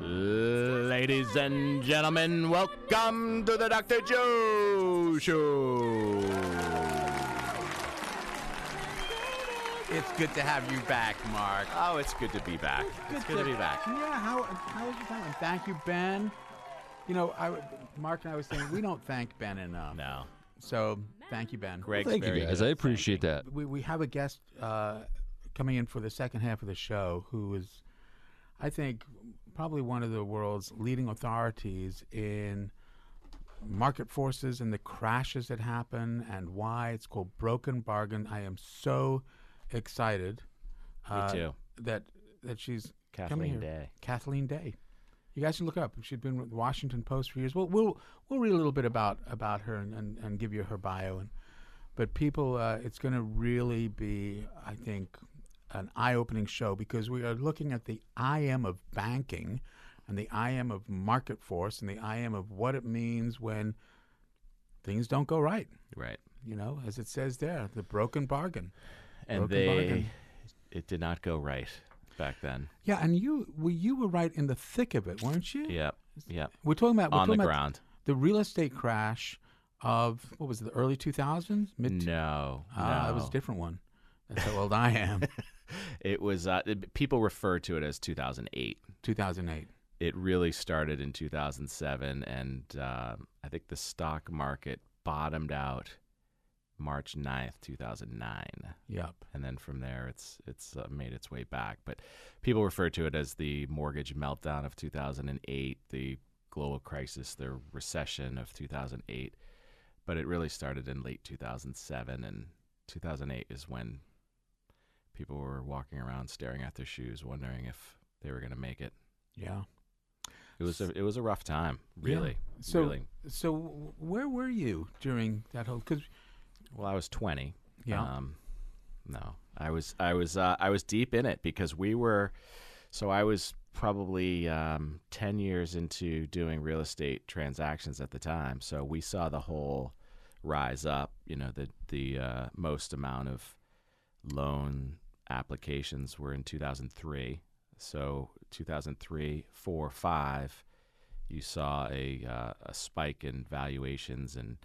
Ladies and gentlemen, welcome to the Dr. Joe Show. It's good to have you back, Mark. Oh, it's good to be back. It's good to be back. Yeah, how how was your time? And thank you, Ben. You know, I Mark and I was saying we don't thank Ben enough. No. So thank you, Ben. Greg's Thank you guys. good I appreciate thanking. that. We we have a guest uh, coming in for the second half of the show who is, I think, probably one of the world's leading authorities in market forces and the crashes that happen and why it's called Broken Bargain. I am so excited. uh, too. That that she's coming Kathleen. Day. Kathleen Day. You guys can look up. She's been with the Washington Post for years. We'll we'll we'll read a little bit about about her and, and, and give you her bio and but people uh, it's going to really be I think an eye-opening show because we are looking at the I am of banking and the I am of market force and the I am of what it means when things don't go right. Right. You know, as it says there, the broken bargain. And Broken they, bargain. it did not go right back then. Yeah, and you well, you were right in the thick of it, weren't you? Yep. Yep. We're talking about we're On the about ground. the real estate crash of what was it, the early 2000s? Mid No. Ah, no. it was a different one. That's how old I am. It was, uh, it- people refer to it as 2008. 2008. It really started in 2007, and uh, I think the stock market bottomed out March 9th, 2009. Yep. and then from there it's it's uh, made its way back. But people refer to it as the mortgage meltdown of 2008, the global crisis, the recession of 2008. But it really started in late 2007, and 2008 is when people were walking around staring at their shoes, wondering if they were going to make it. Yeah. It was a, it was a rough time, really. So really. so where were you during that whole cuz Well, I was 20. Yeah. Um, no, I was I was uh, I was deep in it because we were. So I was probably um, 10 years into doing real estate transactions at the time. So we saw the whole rise up. You know, the the uh, most amount of loan applications were in 2003. So 2003, four, five, you saw a uh, a spike in valuations and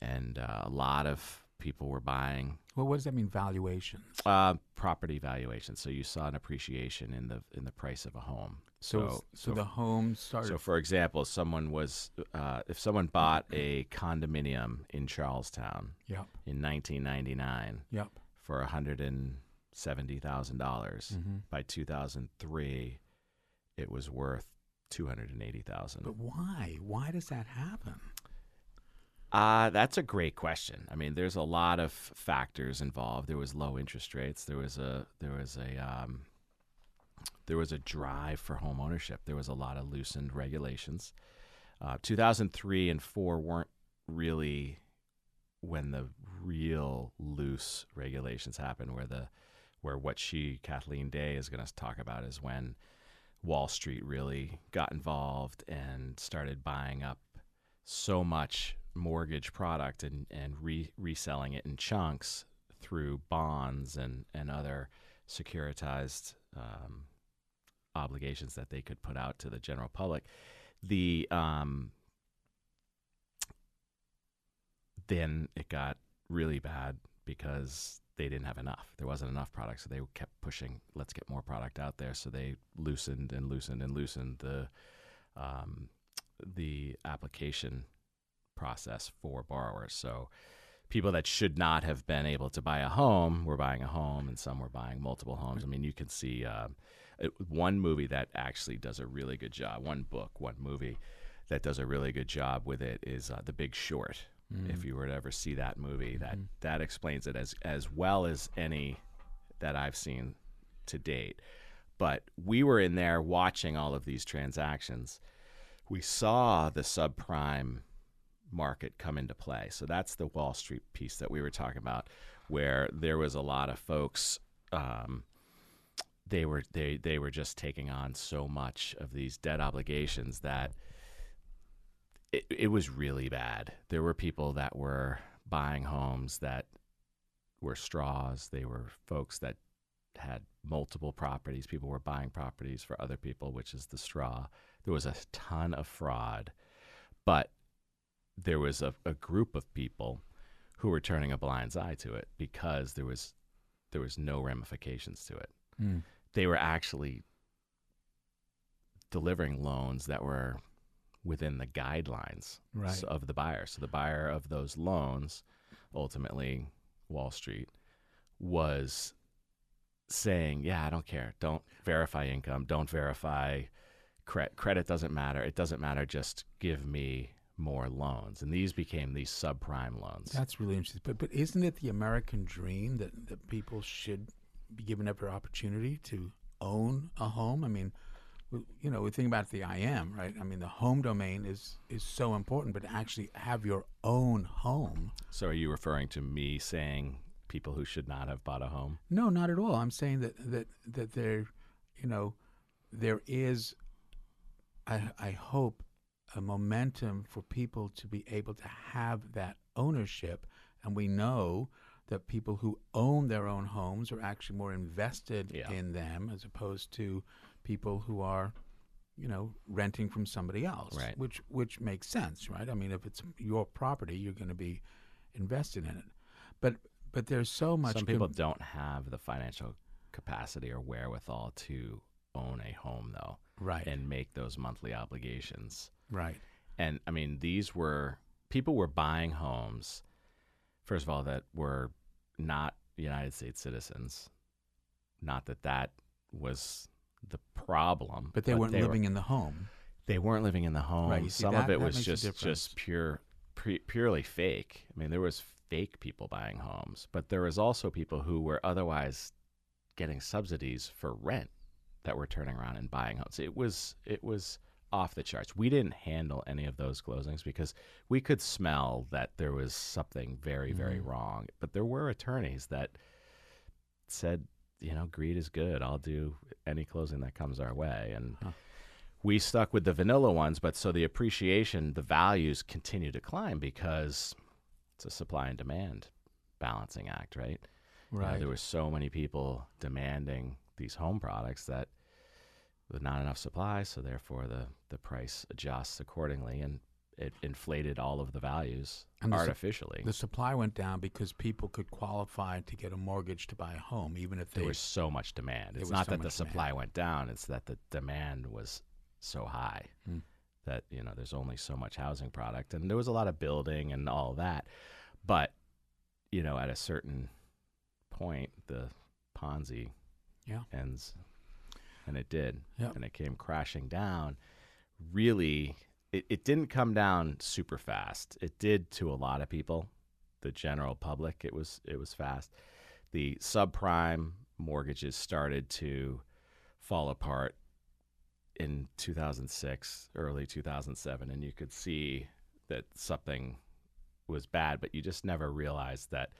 and uh, a lot of people were buying well what does that mean valuation? uh, property valuations. So you saw an appreciation in the in the price of a home. So So so, the home started so for example, someone was uh, if someone bought a condominium in Charlestown Yep. in 1999 Yep. for hundred and seventy thousand dollars, Mm-hmm. by 2003, it was worth two hundred and eighty thousand. But why? Why does that happen? Uh, that's a great question. I mean, there's a lot of factors involved. There was low interest rates. There was a there was a um, there was a drive for home ownership. There was a lot of loosened regulations. Uh, 2003 and four weren't really when the real loose regulations happened. Where the where what she Kathleen Day is going to talk about is when Wall Street really got involved and started buying up so much mortgage product and, and re- reselling it in chunks through bonds and, and other securitized um, obligations that they could put out to the general public. The um, then it got really bad because they didn't have enough. There wasn't enough product, so they kept pushing. Let's get more product out there. So they loosened and loosened and loosened the um, the application process for borrowers. So people that should not have been able to buy a home were buying a home, and some were buying multiple homes. I mean, you can see uh, one movie that actually does a really good job. One book, one movie that does a really good job with it is uh, The Big Short. If you were to ever see that movie, that that explains it as as well as any that I've seen to date. But we were in there watching all of these transactions we saw the subprime market come into play. So that's the Wall Street piece that we were talking about, where there was a lot of folks. Um, they were they they were just taking on so much of these debt obligations that it, it was really bad. There were people that were buying homes that were straws. They were folks that had multiple properties. People were buying properties for other people, which is the straw. There was a ton of fraud, but there was a, a group of people who were turning a blind eye to it because there was there was no ramifications to it. Mm. They were actually delivering loans that were within the guidelines Right. of the buyer. So the buyer of those loans, ultimately Wall Street, was saying, "Yeah, I don't care. Don't verify income. Don't verify cre- credit. Doesn't matter. It doesn't matter. Just give me more loans." And these became these subprime loans. That's really interesting. But but isn't it the American dream that, that people should be given every opportunity to own a home? I mean, you know, we think about the I am, right? I mean, the home domain is is so important, but to actually have your own home. so, are you referring to me saying people who should not have bought a home? No, not at all. I'm saying that that that there, you know, there is. I I hope a momentum for people to be able to have that ownership, and we know that people who own their own homes are actually more invested Yeah. in them as opposed to people who are, you know, renting from somebody else. Right. Which which makes sense, right? I mean, if it's your property, you're going to be invested in it. But but there's so much. Some people com- don't have the financial capacity or wherewithal to own a home, though, right. and make those monthly obligations. right. And I mean, these were people were buying homes, first of all, that were not United States citizens. Not that that was the problem, But they weren't were- living in the home. they weren't living in the home. Right, Some that- of it was just just pure pre, purely fake. I mean, there was fake people buying homes, but there was also people who were otherwise getting subsidies for rent that were turning around and buying homes. It was it was off the charts. We didn't handle any of those closings because we could smell that there was something very very Mhm. wrong. But there were attorneys that said, you know, greed is good. I'll do any closing that comes our way and Huh. we stuck with the vanilla ones, but so the appreciation, the values continue to climb because it's a supply and demand balancing act, right? You know, Right. there were so many people demanding these home products that with not enough supply, so therefore the, the price adjusts accordingly and it inflated all of the values And the artificially. the supply went down because people could qualify to get a mortgage to buy a home, even if they. there was so much demand. It's not so that the supply demand. went down, it's that the demand was so high Hmm. that, you know, there's only so much housing product. And there was a lot of building and all that. But, you know, at a certain point, the Ponzi Yeah. ends. And it did. Yep. And it came crashing down. Really, it, it didn't come down super fast. It did to a lot of people, the general public. It was it was fast. The subprime mortgages started to fall apart in 2006, early 2007, and you could see that something was bad, but you just never realized that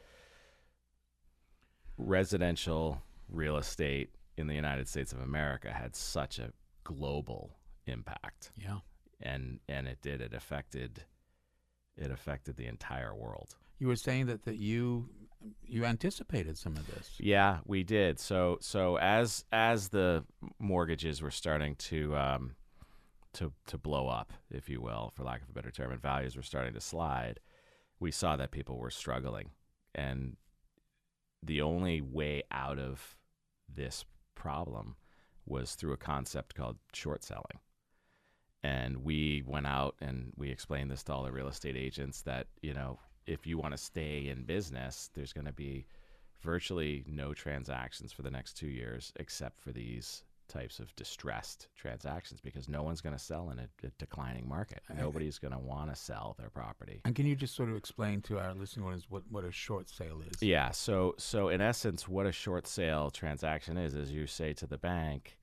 residential real estate in the United States of America had such a global impact Yeah. And and it did it affected it affected the entire world. You were saying that, that you you anticipated some of this. yeah we did. So so as as the mortgages were starting to um to to blow up if you will for lack of a better term and values were starting to slide we saw that people were struggling. And the only way out of this problem was through a concept called short selling and we went out and we explained this to all the real estate agents that you know if you want to stay in business there's going to be virtually no transactions for the next two years except for these types of distressed transactions because no one's going to sell in a, a declining market nobody's going to want to sell their property And can you just sort of explain to our listening audience what, what a short sale is? yeah. So so in essence, what a short sale transaction is is you say to the bank,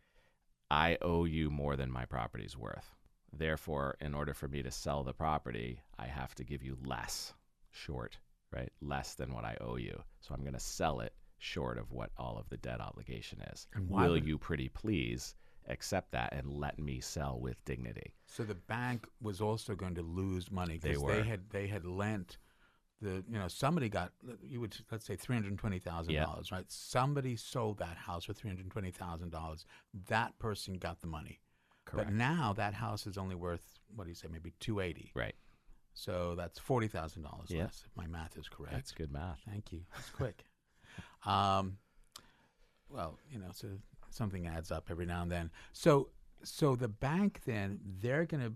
I owe you more than my property's worth. Therefore, in order for me to sell the property, I have to give you less short, right? Less than what I owe you. So I'm going to sell it short of what all of the debt obligation is. And why Will would- you pretty please accept that and let me sell with dignity? So the bank was also going to lose money because were. they had they had lent the you know somebody got you would let's say three hundred twenty thousand dollars right somebody sold that house for three hundred twenty thousand dollars that person got the money Correct. but now that house is only worth what do you say maybe two eighty Right. so that's forty thousand dollars Yeah. less if my math is correct That's good math. Thank you. It's quick. um, well, you know, so something adds up every now and then. So, so the bank then they're going to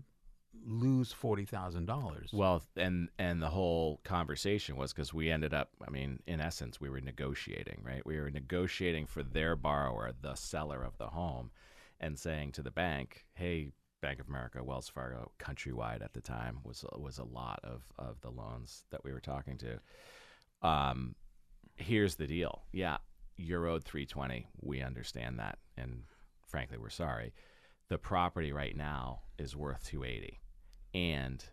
lose forty thousand dollars. Well, and and the whole conversation was because we ended up. I mean, in essence, we were negotiating, right? We were negotiating for their borrower, the seller of the home, and saying to the bank, "Hey, Bank of America, Wells Fargo, Countrywide at the time was was a lot of of the loans that we were talking to. Um, here's the deal. Yeah, you're owed 320. We understand that, and frankly, we're sorry. The property right now is worth 280, and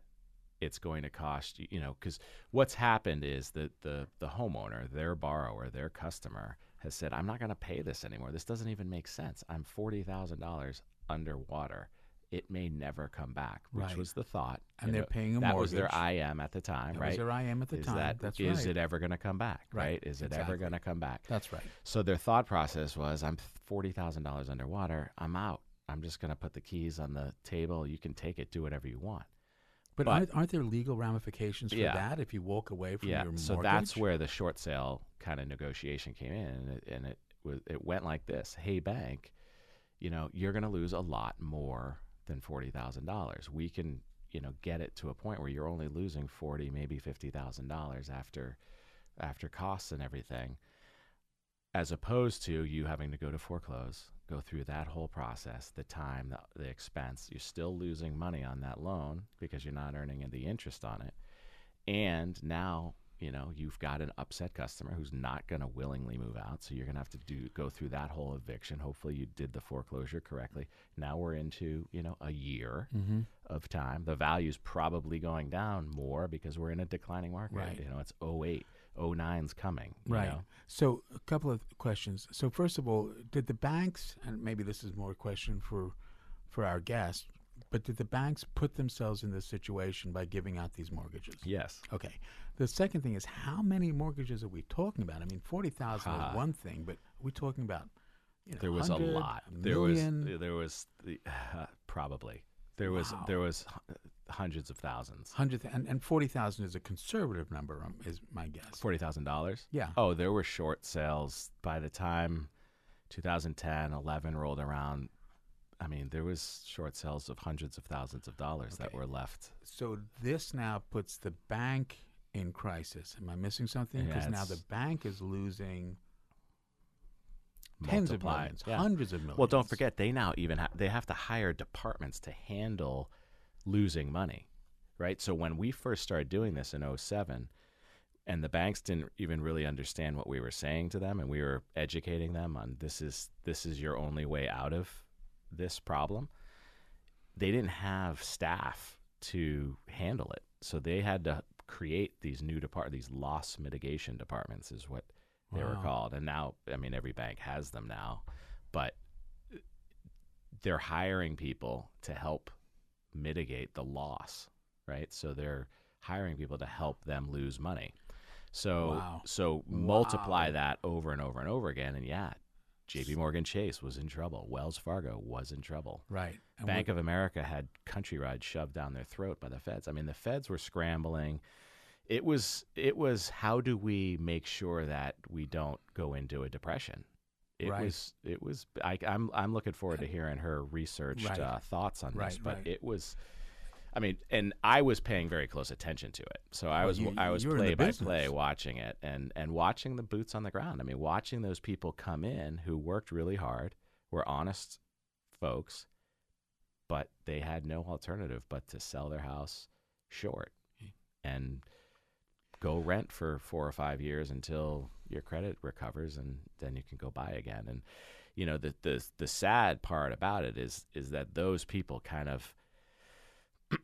it's going to cost you. You know, because what's happened is that the the homeowner, their borrower, their customer has said, "I'm not going to pay this anymore. This doesn't even make sense. I'm forty thousand dollars underwater." It may never come back, which Right. was the thought. And you they're know, paying a that was their mortgage. IM at the time, That right? was their IM at the is time. That, That's is right. it ever going to come back? Right. Right? Is it ever going to come back? That's right. So their thought process was, I'm forty thousand dollars underwater. I'm out. I'm just going to put the keys on the table. You can take it. Do whatever you want. But, But- aren't, aren't there legal ramifications for Yeah. that if you walk away from yeah. your mortgage? So that's where the short sale kind of negotiation came in, and it, and it was it went like this: Hey, bank, you know you're going to lose a lot more than forty thousand dollars. We can you know get it to a point where you're only losing forty, maybe fifty thousand dollars after after costs and everything, as opposed to you having to go to foreclose, go through that whole process, the time, the, the expense. You're still losing money on that loan because you're not earning the interest on it, and now you know you've got an upset customer who's not going to willingly move out so you're going to have to do go through that whole eviction hopefully you did the foreclosure correctly now we're into you know a year Mm-hmm. of time the value's probably going down more because we're in a declining market Right. you know it's 08 09's coming you Right. know? So a couple of questions. So first of all, did the banks, and maybe this is more a question for for our guest, but did the banks put themselves in this situation by giving out these mortgages? yes Okay. The second thing is how many mortgages are we talking about? I mean, forty thousand Ha. is one thing, but are we talking about you know, there was a lot a there was there was the, probably there was Wow. there was h- hundreds of thousands hundred, and, and forty thousand is a conservative number, um, is my guess. Forty thousand dollars. Yeah. Oh, there were short sales by the time 2010, 11 rolled around. I mean, there was short sales of hundreds of thousands of dollars that were left. So this now puts the bank in crisis. Am I missing something? Yeah, Because now the bank is losing tens of millions, Yeah. hundreds of millions. Well, don't forget they now even ha- they have to hire departments to handle losing money, right? So when we first started doing this in 07, and the banks didn't even really understand what we were saying to them and we were educating them on this is this is your only way out of this problem. They didn't have staff to handle it. So they had to create these new depart these loss mitigation departments is what they were called. And now I mean every bank has them now, but they're hiring people to help mitigate the loss, right? So they're hiring people to help them lose money. So Wow. so multiply Wow. that over and over and over again and yeah, JP Morgan Chase was in trouble. Wells Fargo was in trouble. right. And Bank of America had Countrywide shoved down their throat by the feds. I mean, the feds were scrambling. It was it was how do we make sure that we don't go into a depression? It Right. was it was I, I'm I'm looking forward to hearing her researched Right. uh, thoughts on this, but right. it was. I mean, and I was paying very close attention to it, so I Well, was you- I was you were in the play by play watching it and and watching the boots on the ground. I mean, watching those people come in who worked really hard, were honest folks, but they had no alternative but to sell their house short and go rent for four or five years until your credit recovers and then you can go buy again and you know the the the sad part about it is is that those people kind of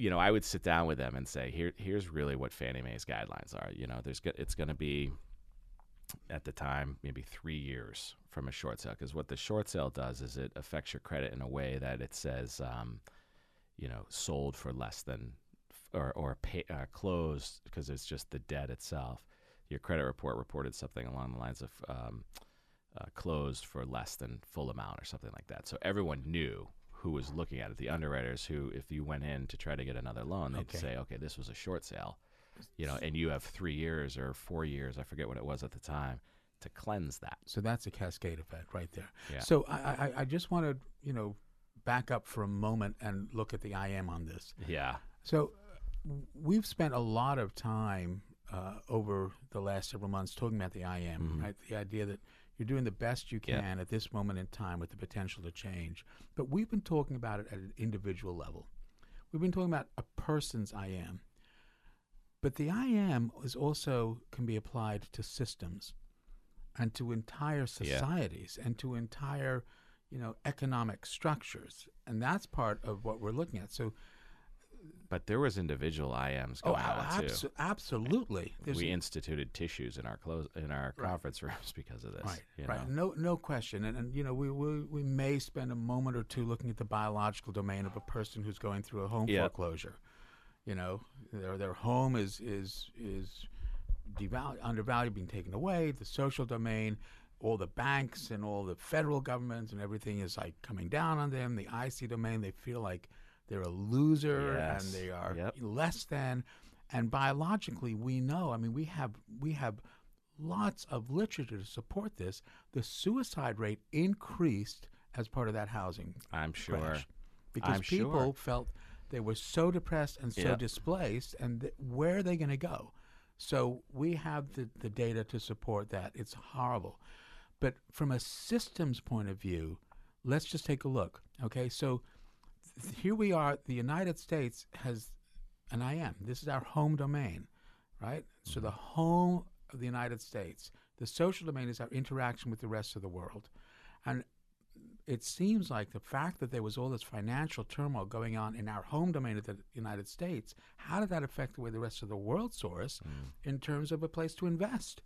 you know, I would sit down with them and say, here, here's really what Fannie Mae's guidelines are. You know, there's it's going to be at the time maybe three years from a short sale because what the short sale does is it affects your credit in a way that it says, um, you know, sold for less than or or pay, uh, closed because it's just the debt itself. Your credit report reported something along the lines of um, uh, closed for less than full amount or something like that. So everyone knew who was looking at it. The underwriters who, if you went in to try to get another loan, they'd Okay. say, okay, this was a short sale, you know, and you have three years or four years, I forget what it was at the time, to cleanse that. So that's a cascade effect right there. Yeah. So I, I, I just want to, you know, back up for a moment and look at the IM on this. Yeah. So we've spent a lot of time uh, over the last several months talking about the IM, right? The idea that you're doing the best you Yeah. can at this moment in time with the potential to change. But we've been talking about it at an individual level. We've been talking about a person's IM. But the IM is also can be applied to systems and to entire societies and to entire, you know, economic structures. And that's part of what we're looking at. So But there was individual IMs Oh, going on abso- too. absolutely. There's we a- instituted tissues in our close in our Right. conference rooms because of this. right, right. know? No, no question. And, and you know, we, we we may spend a moment or two looking at the biological domain of a person who's going through a home Yeah. foreclosure. You know, their their home is is is devalued, undervalued, being taken away. The social domain, all the banks and all the federal governments and everything is like coming down on them. The IC domain, they feel like they're a loser Yes. and they are Yep. less than. And biologically, we know. I mean, we have we have lots of literature to support this. The suicide rate increased as part of that housing I'm sure. crash because I'm people sure. felt they were so depressed and so Yeah. displaced, and th- where are they going to go? So we have the, the data to support that. It's horrible. But from a systems point of view, let's just take a look. Okay, so here we are. The United States has an IM. This is our home domain, right? So mm-hmm. the home of the United States. The social domain is our interaction with the rest of the world. And it seems like the fact that there was all this financial turmoil going on in our home domain of the United States, how did that affect the way the rest of the world saw us mm. in terms of a place to invest,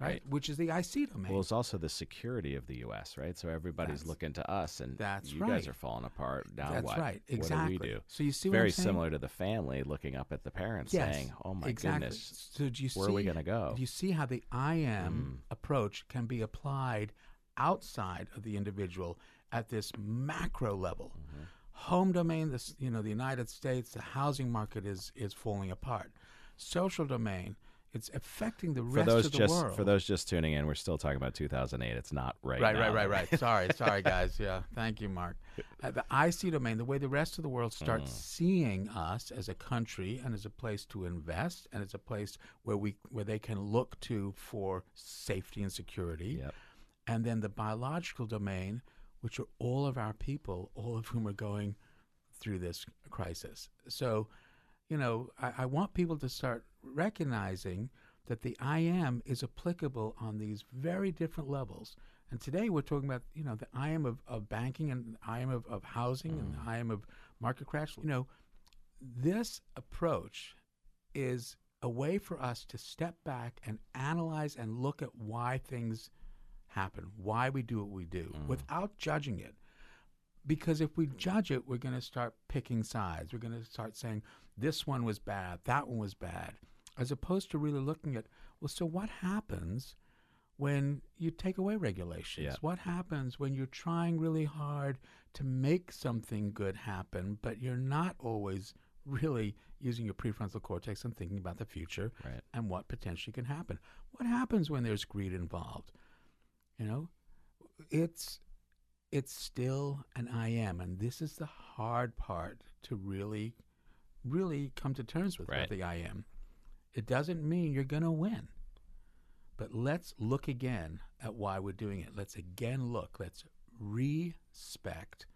right? Which is the IC domain. Well, it's also the security of the U.S., right? So everybody's That's- looking to us, and that's you right. guys are falling apart. Now That's what? right. What do we do? So you see what Very similar to the family looking up at the parents, Yes, saying, "Oh my exactly. goodness, So do you where see, are we going to go?" Do you see how the IM Mm. approach can be applied outside of the individual at this macro level? Mm-hmm. Home domain, this you know, the United States, the housing market is is falling apart. Social domain, it's affecting the rest of the just world. for those just tuning in, we're still talking about 2008. It's not right. Right, now. right, right, right. Sorry, sorry, guys. Yeah, thank you, Mark. Uh, the IC domain, the way the rest of the world starts Mm. seeing us as a country and as a place to invest and as a place where we where they can look to for safety and security, Yep. and then the biological domain, which are all of our people, all of whom are going through this crisis. So, you know, I, I want people to start recognizing that the IM is applicable on these very different levels. And today we're talking about, you know, the IM of, of banking and the IM of, of housing and mm. the IM of market crash. You know, this approach is a way for us to step back and analyze and look at why things happen, why we do what we do, mm. without judging it. Because if we judge it, we're going to start picking sides. We're going to start saying, this one was bad, that one was bad, as opposed to really looking at, well, so what happens when you take away regulations? Yeah. What happens when you're trying really hard to make something good happen, but you're not always really using your prefrontal cortex and thinking about the future Right. and what potentially can happen? What happens when there's greed involved? You know, it's it's still an I am, and this is the hard part to really, really come to terms with Right. with the I am. It doesn't mean you're going to win, but let's look again at why we're doing it. Let's again look. Let's respect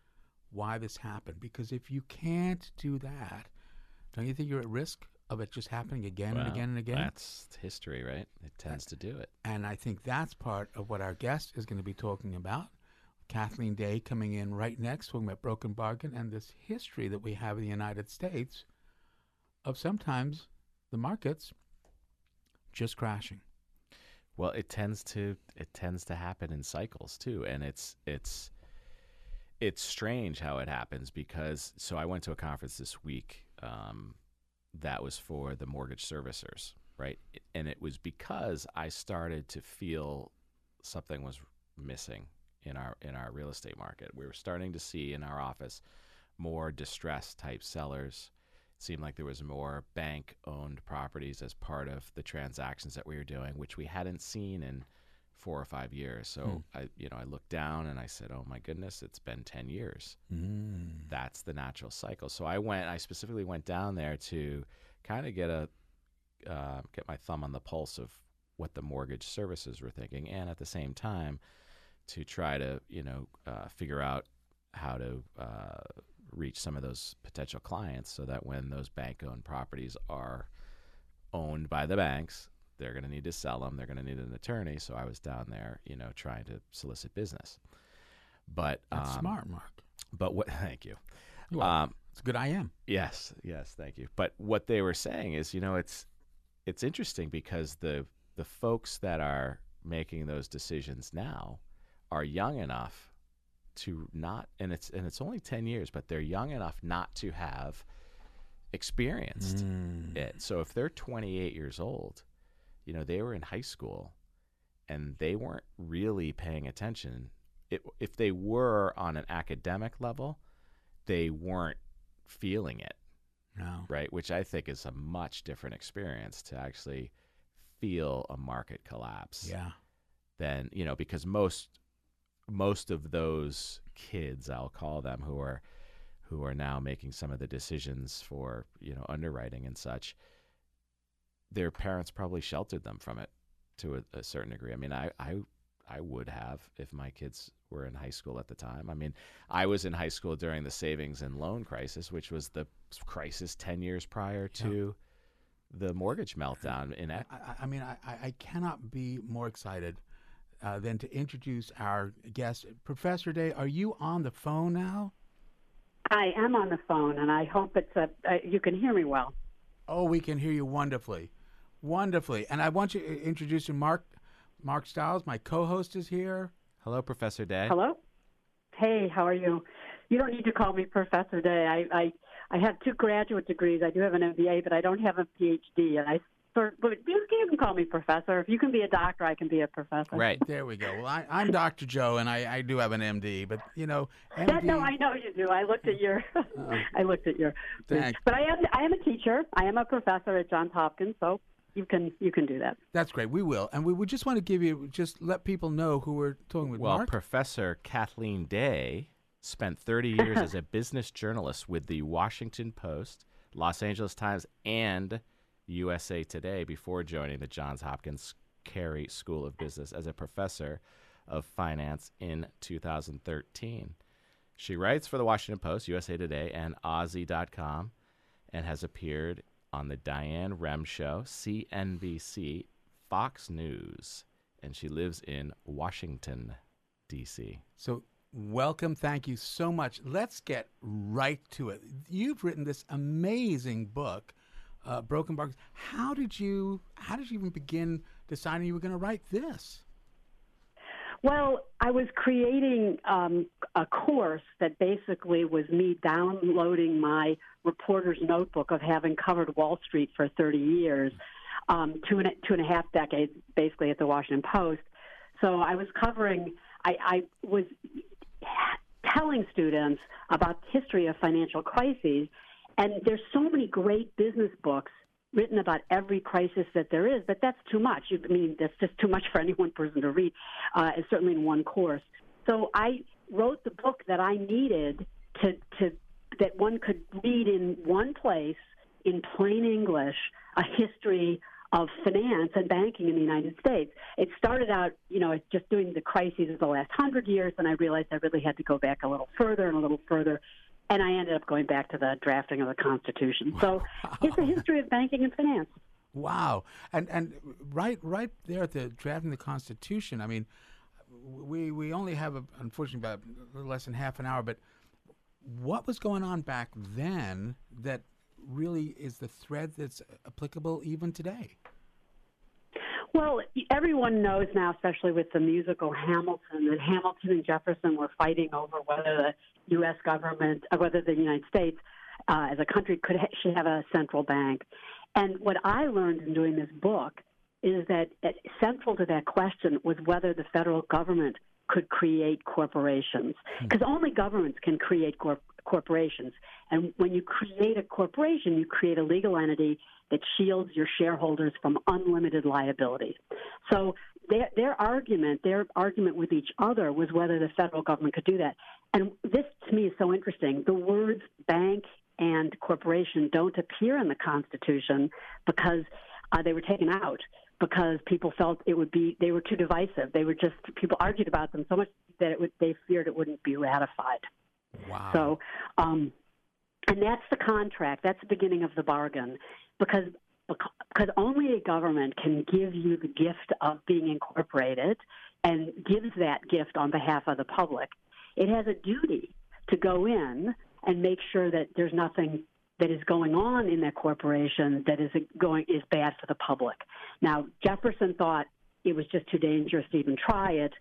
why this happened, because if you can't do that, don't you think you're at risk of it just happening again and again and again? That's history, right? It tends to do it. And I think that's part of what our guest is going to be talking about. Kathleen Day coming in right next, talking about Broken Bargain and this history that we have in the United States of sometimes the markets just crashing. Well, it tends to it tends to happen in cycles too, and it's it's it's strange how it happens because so I went to a conference this week um, that was for the mortgage servicers, right? And it was because I started to feel something was missing in our in our real estate market. We were starting to see in our office more distressed type sellers. Seemed like there was more bank owned properties as part of the transactions that we were doing, which we hadn't seen in four or five years. So Hmm. I, you know, I looked down and I said, "Oh my goodness, it's been ten years." Mm. That's the natural cycle. So I went. I specifically went down there to kind of get a uh, get my thumb on the pulse of what the mortgage services were thinking, and at the same time to try to you know uh, figure out how to uh, reach some of those potential clients, so that when those bank-owned properties are owned by the banks, they're going to need to sell them. They're going to need an attorney. So I was down there, you know, trying to solicit business. But That's um, smart, Mark. But what? Thank you. You're. Um, it's good I am. Yes, yes, thank you. But what they were saying is, you know, it's it's interesting because the the folks that are making those decisions now are young enough to not and it's and it's only 10 years, but they're young enough not to have experienced Mm. it. So if they're 28 years old, you know, they were in high school and they weren't really paying attention. It, if they were on an academic level, they weren't feeling it, No. right? Which I think is a much different experience to actually feel a market collapse Yeah. than, you know, because most most of those kids, I'll call them, who are who are now making some of the decisions for, you know, underwriting and such, their parents probably sheltered them from it to a, a certain degree. I mean, I, I I would have if my kids were in high school at the time. I mean, I was in high school during the savings and loan crisis, which was the crisis 10 years prior to the mortgage meltdown in I, I- I mean, I I cannot be more excited uh, than to introduce our guest, Professor Day. Are you on the phone now? I am on the phone, and I hope it's a, uh, you can hear me well. Oh, we can hear you wonderfully, wonderfully. And I want you to introduce you, Mark. Mark Stiles, my co-host, is here. Hello, Professor Day. Hello. Hey, how are you? You don't need to call me Professor Day. I I, I have two graduate degrees. I do have an MBA, but I don't have a PhD. And I sort, but you can call me Professor. If you can be a doctor, I can be a professor. Right. There we go. Well, I, I'm Dr. Joe, and I, I do have an MD, but you know, MD. That, no, I know you do. I looked at your, uh-uh. I looked at your. Thanks. But I am I am a teacher. I am a professor at Johns Hopkins, so you can you can do that. That's great. We will, and we would just want to give you just let people know who we're talking with. Well, Mark. Professor Kathleen Day spent 30 years as a business journalist with the Washington Post, Los Angeles Times, and USA Today before joining the Johns Hopkins Carey School of Business as a professor of finance in 2013. She writes for the Washington Post, USA Today, and Ozy.com and has appeared on the Diane Rehm Show, CNBC, Fox News, and she lives in Washington, D.C. So, welcome. Thank you so much. Let's get right to it. You've written this amazing book, uh, Broken Bargains. How did you? How did you even begin deciding you were going to write this? Well, I was creating um, a course that basically was me downloading my reporter's notebook of having covered Wall Street for 30 years, um, two, and a, two and a half decades, basically at the Washington Post. So I was covering, I, I was telling students about the history of financial crises, and there's so many great business books written about every crisis that there is, but that's too much. I mean, that's just too much for any one person to read, uh, and certainly in one course. So I wrote the book that I needed to, to that one could read in one place in plain English a history of finance and banking in the United States. It started out, you know, just doing the crises of the last hundred years, and I realized I really had to go back a little further and a little further and I ended up going back to the drafting of the Constitution. So it's a history of banking and finance. Wow. And and right right there at the drafting the Constitution. I mean, we we only have a, unfortunately about a little less than half an hour, but what was going on back then that really is the thread that's applicable even today? Well, everyone knows now, especially with the musical Hamilton, that Hamilton and Jefferson were fighting over whether the U.S. government, uh, whether the United States uh, as a country could ha- should have a central bank. And what I learned in doing this book is that central to that question was whether the federal government could create corporations, because hmm. only governments can create corp- corporations. And when you create a corporation, you create a legal entity that shields your shareholders from unlimited liability. So their, their argument, their argument with each other was whether the federal government could do that. And this to me is so interesting. The words bank and corporation don't appear in the Constitution because uh, they were taken out because people felt it would be they were too divisive. They were just people argued about them so much that it would they feared it wouldn't be ratified. Wow. So, um, and that's the contract. That's the beginning of the bargain, because because only a government can give you the gift of being incorporated and gives that gift on behalf of the public. It has a duty to go in and make sure that there's nothing that is going on in that corporation that is going is bad for the public. Now, Jefferson thought it was just too dangerous to even try it.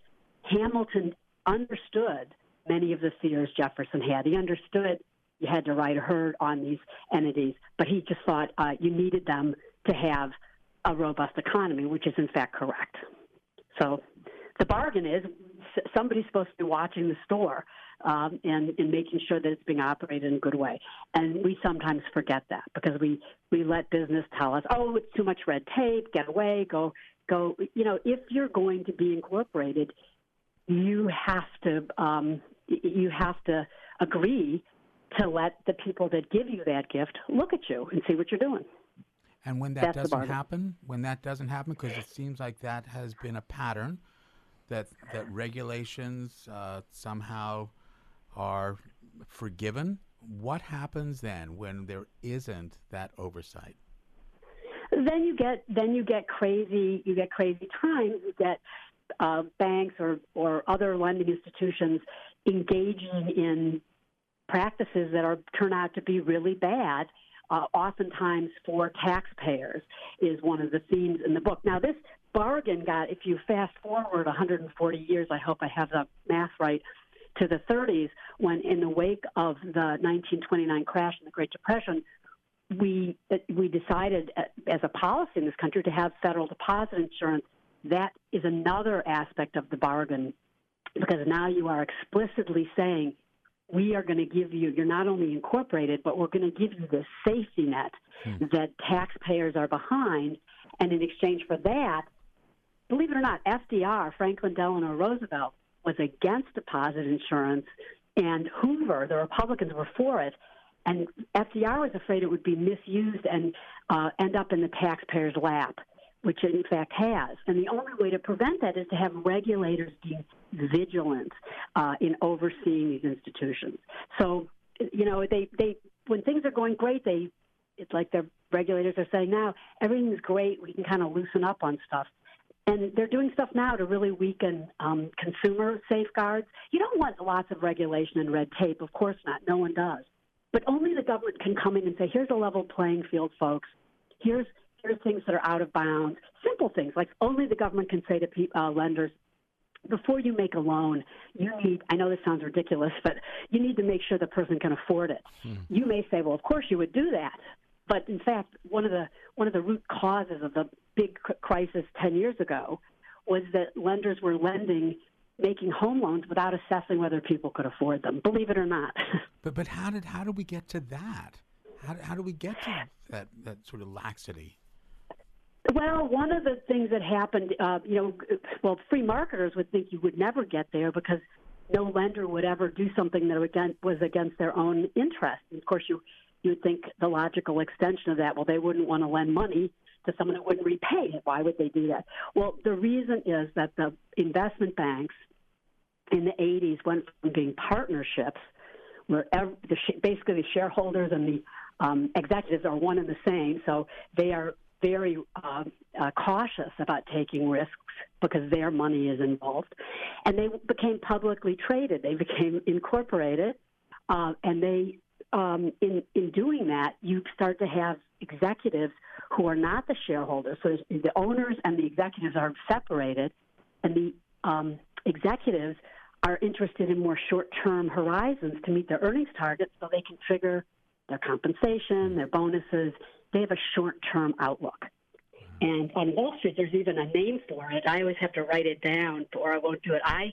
Hamilton understood many of the fears Jefferson had. He understood you had to ride a herd on these entities, but he just thought uh, you needed them to have a robust economy, which is in fact correct. So the bargain is somebody's supposed to be watching the store um, and, and making sure that it's being operated in a good way. And we sometimes forget that because we, we let business tell us, oh, it's too much red tape, get away, go, go. You know, if you're going to be incorporated, you have to um, you have to agree to let the people that give you that gift look at you and see what you're doing. And when that That's doesn't happen, when that doesn't happen, because it seems like that has been a pattern, that that regulations uh, somehow are forgiven. What happens then when there isn't that oversight? Then you get then you get crazy you get crazy times. You get uh, banks or or other lending institutions engaging in practices that are turn out to be really bad, uh, oftentimes for taxpayers, is one of the themes in the book. Now, this bargain got, if you fast forward 140 years, I hope I have the math right, to the 30s, when in the wake of the 1929 crash and the Great Depression, we we decided uh, as a policy in this country to have federal deposit insurance. That is another aspect of the bargain because now you are explicitly saying we are going to give you you're not only incorporated but we're going to give you the safety net hmm. that taxpayers are behind and in exchange for that believe it or not fdr franklin delano roosevelt was against deposit insurance and hoover the republicans were for it and fdr was afraid it would be misused and uh, end up in the taxpayer's lap which it in fact has. And the only way to prevent that is to have regulators be vigilant uh, in overseeing these institutions. So, you know, they, they when things are going great, they it's like the regulators are saying now everything's great. We can kind of loosen up on stuff. And they're doing stuff now to really weaken um, consumer safeguards. You don't want lots of regulation and red tape, of course not. No one does. But only the government can come in and say, here's a level playing field, folks. Here's here's things that are out of bounds. Simple things like only the government can say to pe- uh, lenders, before you make a loan, you need, I know this sounds ridiculous, but you need to make sure the person can afford it. Hmm. You may say, well, of course you would do that. But in fact, one of the one of the root causes of the big crisis 10 years ago was that lenders were lending making home loans without assessing whether people could afford them. Believe it or not. but but how did how did we get to that? How how do we get to that that sort of laxity? Well, one of the things that happened, uh, you know, well, free marketers would think you would never get there because no lender would ever do something that was against their own interest. And of course, you you would think the logical extension of that, well, they wouldn't want to lend money to someone that wouldn't repay it. Why would they do that? Well, the reason is that the investment banks in the 80s went from being partnerships, where every, the, basically the shareholders and the um, executives are one and the same, so they are very uh, uh, cautious about taking risks because their money is involved. And they became publicly traded. They became incorporated, uh, and they um, in in doing that, you start to have executives who are not the shareholders. So the owners and the executives are separated, and the um, executives are interested in more short-term horizons to meet their earnings targets, so they can trigger their compensation, their bonuses. They have a short-term outlook. And on Wall Street, there's even a name for it. I always have to write it down, or I won't do it. I,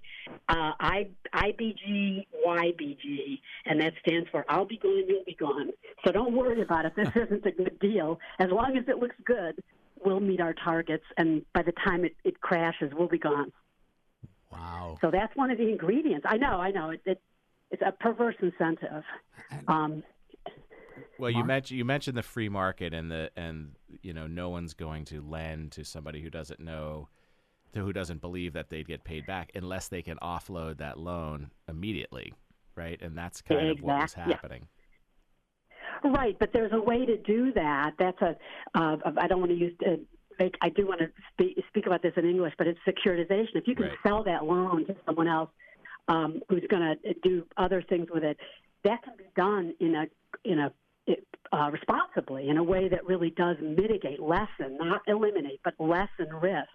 uh, I, IBG, YBG, and that stands for I'll be gone, you'll be gone. So don't worry about it. This isn't a good deal. As long as it looks good, we'll meet our targets, and by the time it, it crashes, we'll be gone. Wow. So that's one of the ingredients. I know, I know. It, it, it's a perverse incentive. Um, well, you mentioned you mentioned the free market and the and you know no one's going to lend to somebody who doesn't know who doesn't believe that they'd get paid back unless they can offload that loan immediately, right? And that's kind exactly. of what was happening. Yeah. Right, but there's a way to do that. That's a. Uh, I don't want to use. Uh, make, I do want to speak, speak about this in English, but it's securitization. If you can Right. sell that loan to someone else um, who's going to do other things with it, that can be done in a in a uh, responsibly in a way that really does mitigate, lessen, not eliminate, but lessen risk.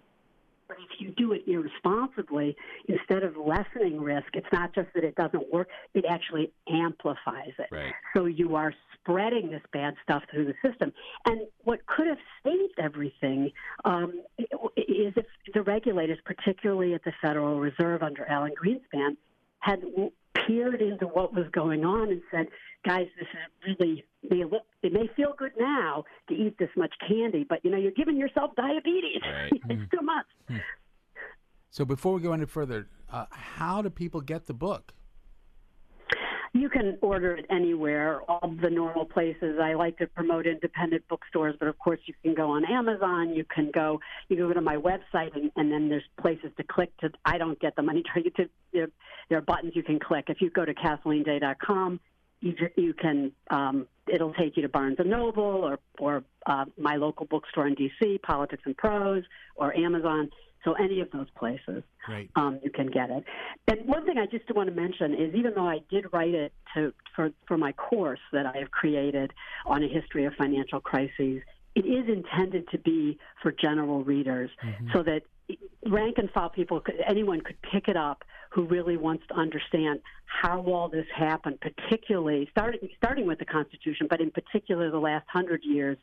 But if you do it irresponsibly, instead of lessening risk, it's not just that it doesn't work, it actually amplifies it. Right. So you are spreading this bad stuff through the system. And what could have saved everything um, is if the regulators, particularly at the Federal Reserve under Alan Greenspan, had peered into what was going on and said, guys, this is really may look it may feel good now to eat this much candy, but you know you're giving yourself diabetes. Right. it's too much. So before we go any further, uh, how do people get the book? You can order it anywhere, all the normal places. I like to promote independent bookstores, but of course you can go on Amazon. You can go, you can go to my website, and, and then there's places to click to. I don't get the money to. to there, there are buttons you can click. If you go to KathleenDay.com, you you can. Um, it'll take you to Barnes and Noble or or uh, my local bookstore in DC, Politics and Prose, or Amazon. So any of those places, Great. um, you can get it. And one thing I just want to mention is, even though I did write it to for for my course that I have created on a history of financial crises, it is intended to be for general readers, so that rank and file people, anyone could pick it up who really wants to understand how all this happened, particularly starting starting with the Constitution, but in particular the last hundred years,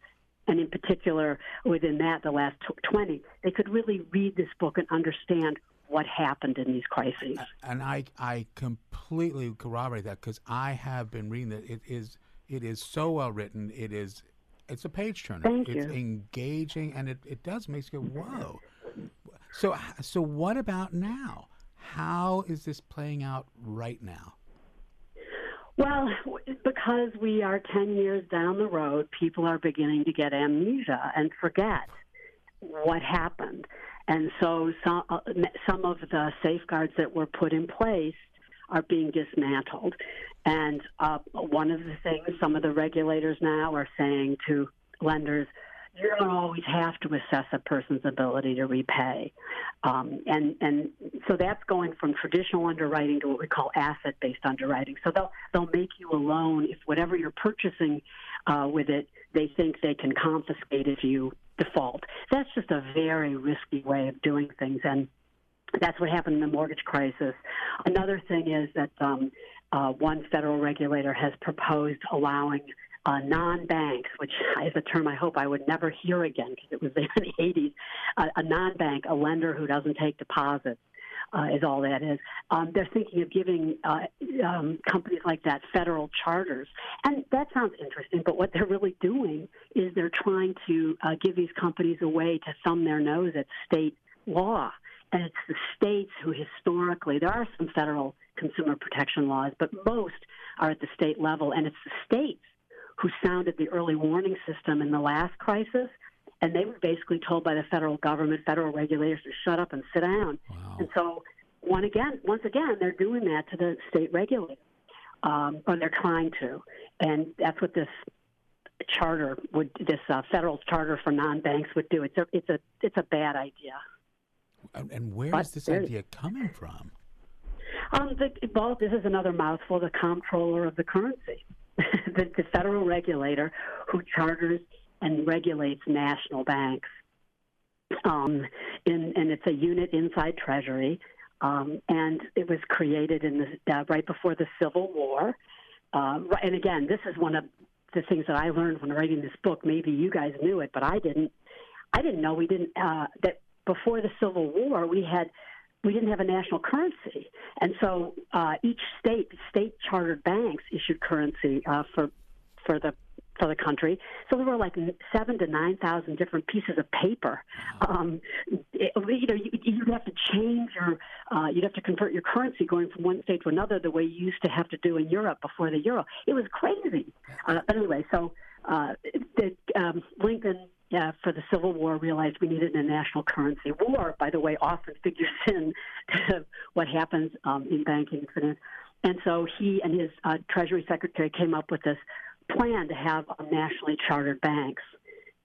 and in particular within that the last twenty. They could really read this book and understand what happened in these crises. And I I completely corroborate that because I have been reading it. It is it is so well written. It is it's a page turner. Thank it's you. engaging and it, it does make you go whoa. So so what about now? How is this playing out right now? Well, because we are 10 years down the road, people are beginning to get amnesia and forget what happened. And so some, uh, some of the safeguards that were put in place are being dismantled. And uh, one of the things some of the regulators now are saying to lenders, you don't always have to assess a person's ability to repay. Um, and, and so that's going from traditional underwriting to what we call asset based underwriting. So they'll, they'll make you a loan if whatever you're purchasing uh, with it, they think they can confiscate if you default. That's just a very risky way of doing things. And that's what happened in the mortgage crisis. Another thing is that um, uh, one federal regulator has proposed allowing uh, non-banks, which is a term I hope I would never hear again because it was there in the 80s, uh, a non-bank, a lender who doesn't take deposits. Uh, is all that is. Um, they're thinking of giving uh, um, companies like that federal charters, and that sounds interesting. But what they're really doing is they're trying to uh, give these companies a way to thumb their nose at state law and it's the states who historically there are some federal consumer protection laws, but most are at the state level, and it's the states who sounded the early warning system in the last crisis, and they were basically told by the federal government, federal regulators to shut up and sit down. Wow. And so, one again, once again, they're doing that to the state regulators, um, or they're trying to, and that's what this charter would this uh, federal charter for non-banks would do. It's a it's a it's a bad idea. And, and where But is this idea coming from? Um, the, well, this is another mouthful. The comptroller of the currency, the, the federal regulator who charters and regulates national banks. Um, in, and it's a unit inside Treasury, um, and it was created in the, uh, right before the Civil War. Uh, and again, this is one of the things that I learned when writing this book. Maybe you guys knew it, but I didn't. I didn't know we didn't uh, that before the Civil War we had we didn't have a national currency, and so uh, each state state chartered banks issued currency uh, for for the for the country. So there were like seven to nine thousand different pieces of paper. Um, it, you know, you, you'd have to change your, uh, you'd have to convert your currency going from one state to another the way you used to have to do in Europe before the euro. It was crazy. Uh, but anyway, so uh, the, um, Lincoln. Uh, for the Civil War, realized we needed a national currency. War, by the way, often figures in to what happens um, in banking and finance. And so he and his uh, Treasury Secretary came up with this plan to have nationally chartered banks,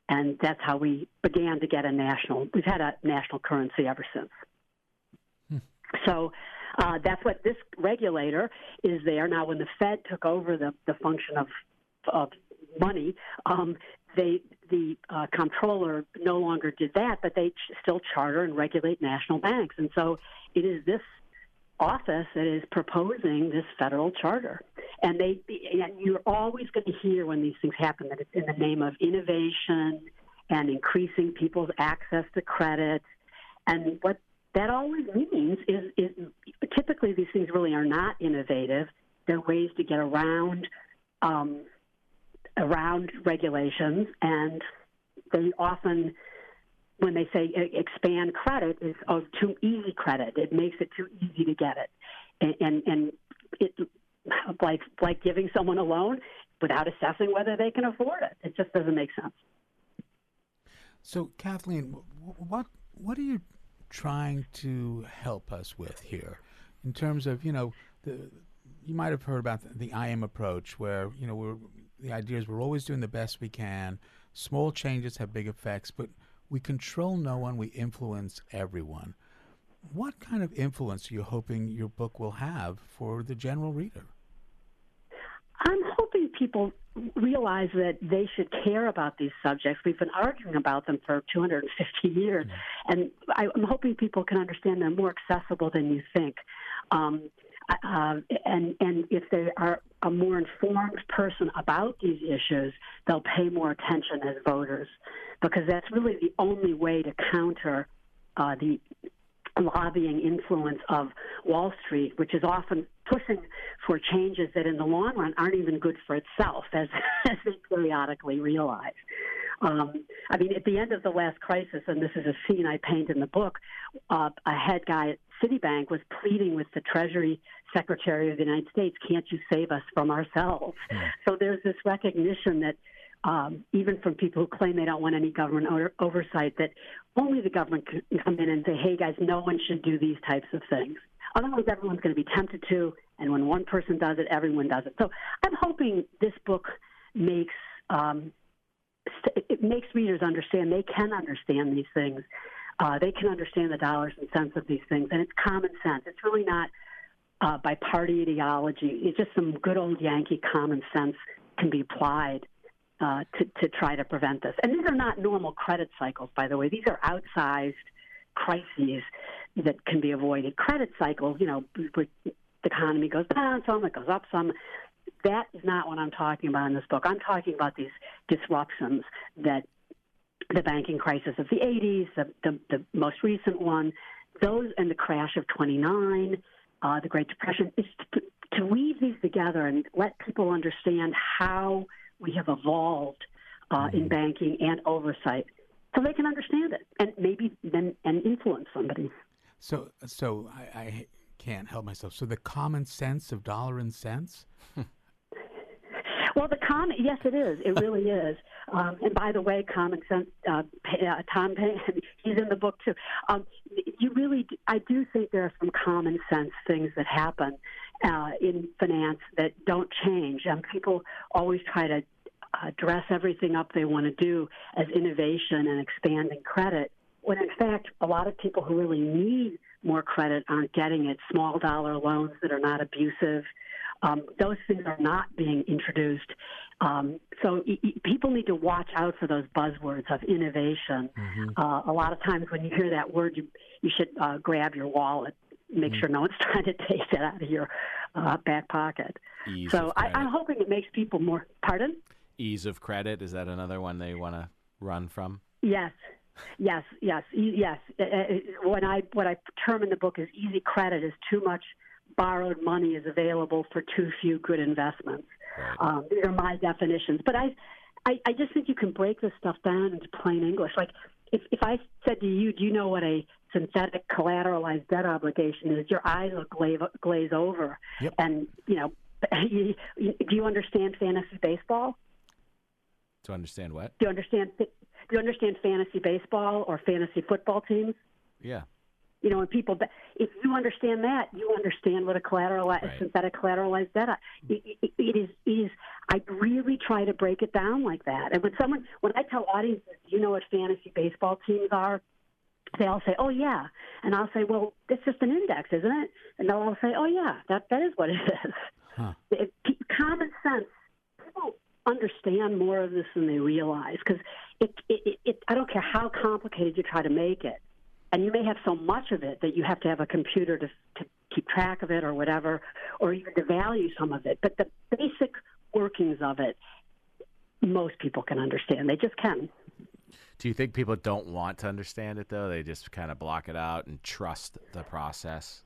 and that's how we began to get a national. We've had a national currency ever since. So uh, that's what this regulator is there now. When the Fed took over the the function of of money, um, they the uh, comptroller no longer did that, but they ch- still charter and regulate national banks, and so it is this office that is proposing this federal charter. And they and you're always going to hear when these things happen that it's in the name of innovation and increasing people's access to credit. And what that always means is, is typically these things really are not innovative. They're ways to get around um, around regulations, and they often when they say expand credit is oh too easy credit. It makes it too easy to get it, and and, and it like like giving someone a loan without assessing whether they can afford it. It just doesn't make sense. So, Kathleen, what what are you trying to help us with here, in terms of you know the you might have heard about the, the I am approach, where you know we're the idea is we're always doing the best we can. Small changes have big effects, but we control no one, we influence everyone. What kind of influence are you hoping your book will have for the general reader? I'm hoping people realize that they should care about these subjects. We've been arguing about them for 250 years, and I, I'm hoping people can understand they're more accessible than you think. Um, uh, and and if they are a more informed person about these issues, they'll pay more attention as voters, because that's really the only way to counter uh, the lobbying influence of Wall Street, which is often pushing for changes that in the long run aren't even good for itself, as, as they periodically realize. Um, I mean, at the end of the last crisis, and this is a scene I paint in the book, uh, a head guy at Citibank was pleading with the Treasury Secretary of the United States, can't you save us from ourselves? So there's this recognition that um, even from people who claim they don't want any government o- oversight, that only the government can come in and say, hey, guys, no one should do these types of things. Otherwise, everyone's going to be tempted to, and when one person does it, everyone does it. So I'm hoping this book makes um, it makes readers understand they can understand these things. Uh, they can understand the dollars and cents of these things, and it's common sense. It's really not uh, by party ideology. It's just some good old Yankee common sense can be applied uh, to, to try to prevent this. And these are not normal credit cycles, by the way. These are outsized crises that can be avoided. Credit cycles, you know, the economy goes down some, it goes up some. That is not what I'm talking about in this book. I'm talking about these disruptions that the banking crisis of the 80s, the, the, the most recent one, those and the crash of 29, uh, the Great Depression, is to, to weave these together and let people understand how we have evolved uh, in banking and oversight so they can understand it and maybe then and influence somebody. So, so I, I can't help myself. So, the common sense of dollar and cents. Well, the common, yes, it is. It really is. Um, and by the way, common sense. Uh, uh, Tom Paine, he's in the book too. Um, you really, do, I do think there are some common sense things that happen uh, in finance that don't change. Um, people always try to uh, dress everything up they want to do as innovation and expanding credit, when in fact, a lot of people who really need more credit aren't getting it. Small dollar loans that are not abusive. Um, those things are not being introduced. Um, so y- y- people need to watch out for those buzzwords of innovation. Mm-hmm. Uh, a lot of times when you hear that word, you, you should uh, grab your wallet, make mm-hmm. sure no one's trying to take that out of your uh, back pocket. Ease so I, I'm hoping it makes people more. Pardon? Ease of credit is that another one they want to run from? Yes, yes, yes, yes. Uh, uh, when I what I term in the book is easy credit is too much borrowed money is available for too few good investments. Right. Um, these are my definitions, but I, I, I just think you can break this stuff down into plain English. Like if if I said to you, do you know what a synthetic collateralized debt obligation is? Your eyes will glaze, glaze over, yep. and you know, do you understand fantasy baseball? To understand what? Do you understand? Do you understand fantasy baseball or fantasy football teams? Yeah. You know, when people, if you understand that, you understand what a collateralized, right. synthetic collateralized debt. It, it, it is. It is. I really try to break it down like that. And when someone, when I tell audiences, you know what fantasy baseball teams are, they all say, "Oh yeah," and I'll say, "Well, it's just an index, isn't it?" And they'll all say, "Oh yeah, that that is what it is." Huh. It, common sense. Understand more of this than they realize because it, it, it. I don't care how complicated you try to make it and you may have so much of it that you have to have a computer to, to keep track of it or whatever, or even to value some of it. But the basic workings of it, most people can understand. They just can. Do you think people don't want to understand it though? They just kind of block it out and trust the process.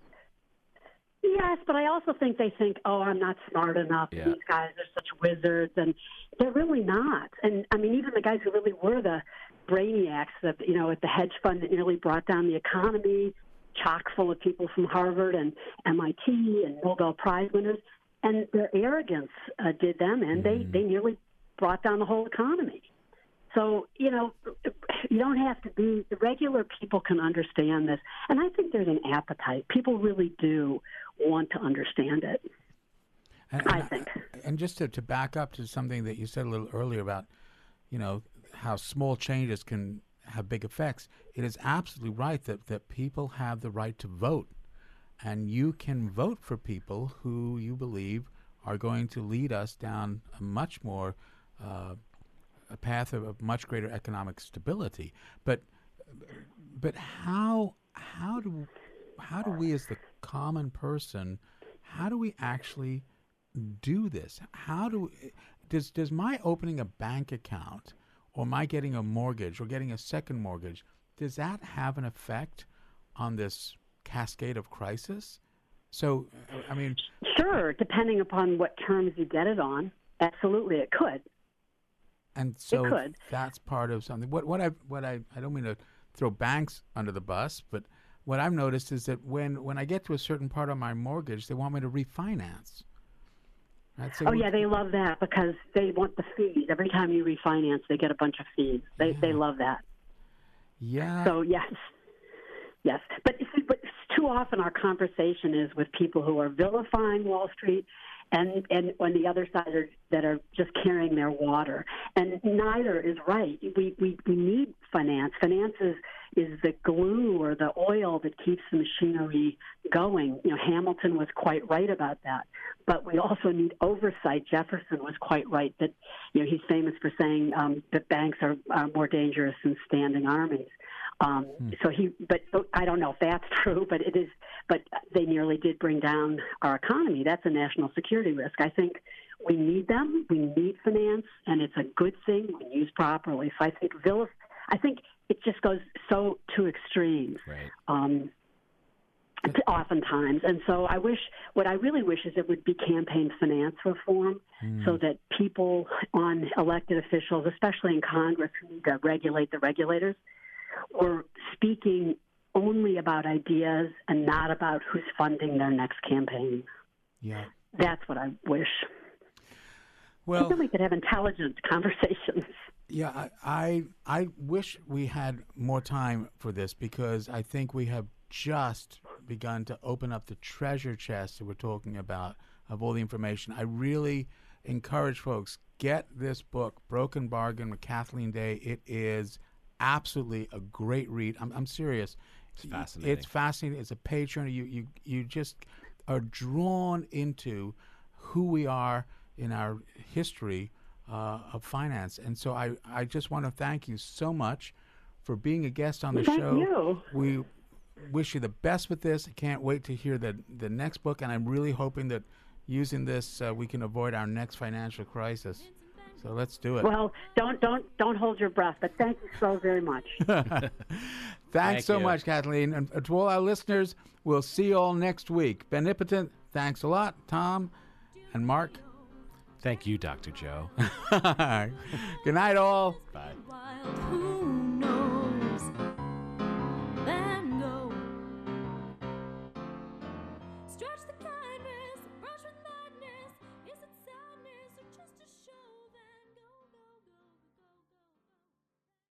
Yes, but I also think they think, "Oh, I'm not smart enough. Yeah. These guys are such wizards," and they're really not. And I mean, even the guys who really were the brainiacs that you know at the hedge fund that nearly brought down the economy, chock full of people from Harvard and MIT and Nobel Prize winners, and their arrogance uh, did them, and they mm-hmm. they nearly brought down the whole economy. So you know, you don't have to be. The regular people can understand this, and I think there's an appetite. People really do want to understand it. And, I think. And just to, to back up to something that you said a little earlier about, you know, how small changes can have big effects, it is absolutely right that, that people have the right to vote. And you can vote for people who you believe are going to lead us down a much more uh, a path of, of, much greater economic stability. But but how how do how do we as the common person how do we actually do this? How do does does my opening a bank account or my getting a mortgage or getting a second mortgage, does that have an effect on this cascade of crisis? So, I mean, sure, depending upon what terms you get it on, absolutely, it could. And so that's part of something. What what I what I I don't mean to throw banks under the bus, but what I've noticed is that when when I get to a certain part of my mortgage, they want me to refinance. Right, so oh yeah, they love that because they want the fees. Every time you refinance, they get a bunch of fees. They yeah. they love that. Yeah. So yes, yes, but but too often our conversation is with people who are vilifying Wall Street and and on the other side are, that are just carrying their water. And neither is right. We we, we need finance. Finance is, is the glue or the oil that keeps the machinery going. You know, Hamilton was quite right about that. But we also need oversight. Jefferson was quite right that you know he's famous for saying um, that banks are, are more dangerous than standing armies. Um, hmm. So he, but I don't know if that's true, but it is. But they nearly did bring down our economy. That's a national security risk. I think we need them. We need finance, and it's a good thing when used properly. So I think vilif- I think it just goes so to extremes. Right. Um, oftentimes. And so I wish, what I really wish is it would be campaign finance reform mm. so that people on elected officials, especially in Congress, who need to regulate the regulators, or speaking only about ideas and not about who's funding their next campaign. Yeah. That's what I wish. Well, feel we could have intelligent conversations. Yeah, I, I, I wish we had more time for this because I think we have just begun to open up the treasure chest that we're talking about of all the information. I really encourage folks get this book, Broken Bargain with Kathleen Day. It is absolutely a great read. I'm, I'm serious. It's fascinating. It's fascinating. It's a page turner. You you you just are drawn into who we are in our history uh, of finance. And so I I just want to thank you so much for being a guest on the Thank show. you. We wish you the best with this. I can't wait to hear the the next book, and I'm really hoping that using this uh, we can avoid our next financial crisis. So let's do it. Well, don't don't don't hold your breath, but thank you so very much. Thanks Thank so you. much, Kathleen. And uh, to all our listeners, we'll see you all next week. Benepotent, thanks a lot. Tom and Mark. Thank you, Dr. Joe. Good night, all. Bye. wild. Who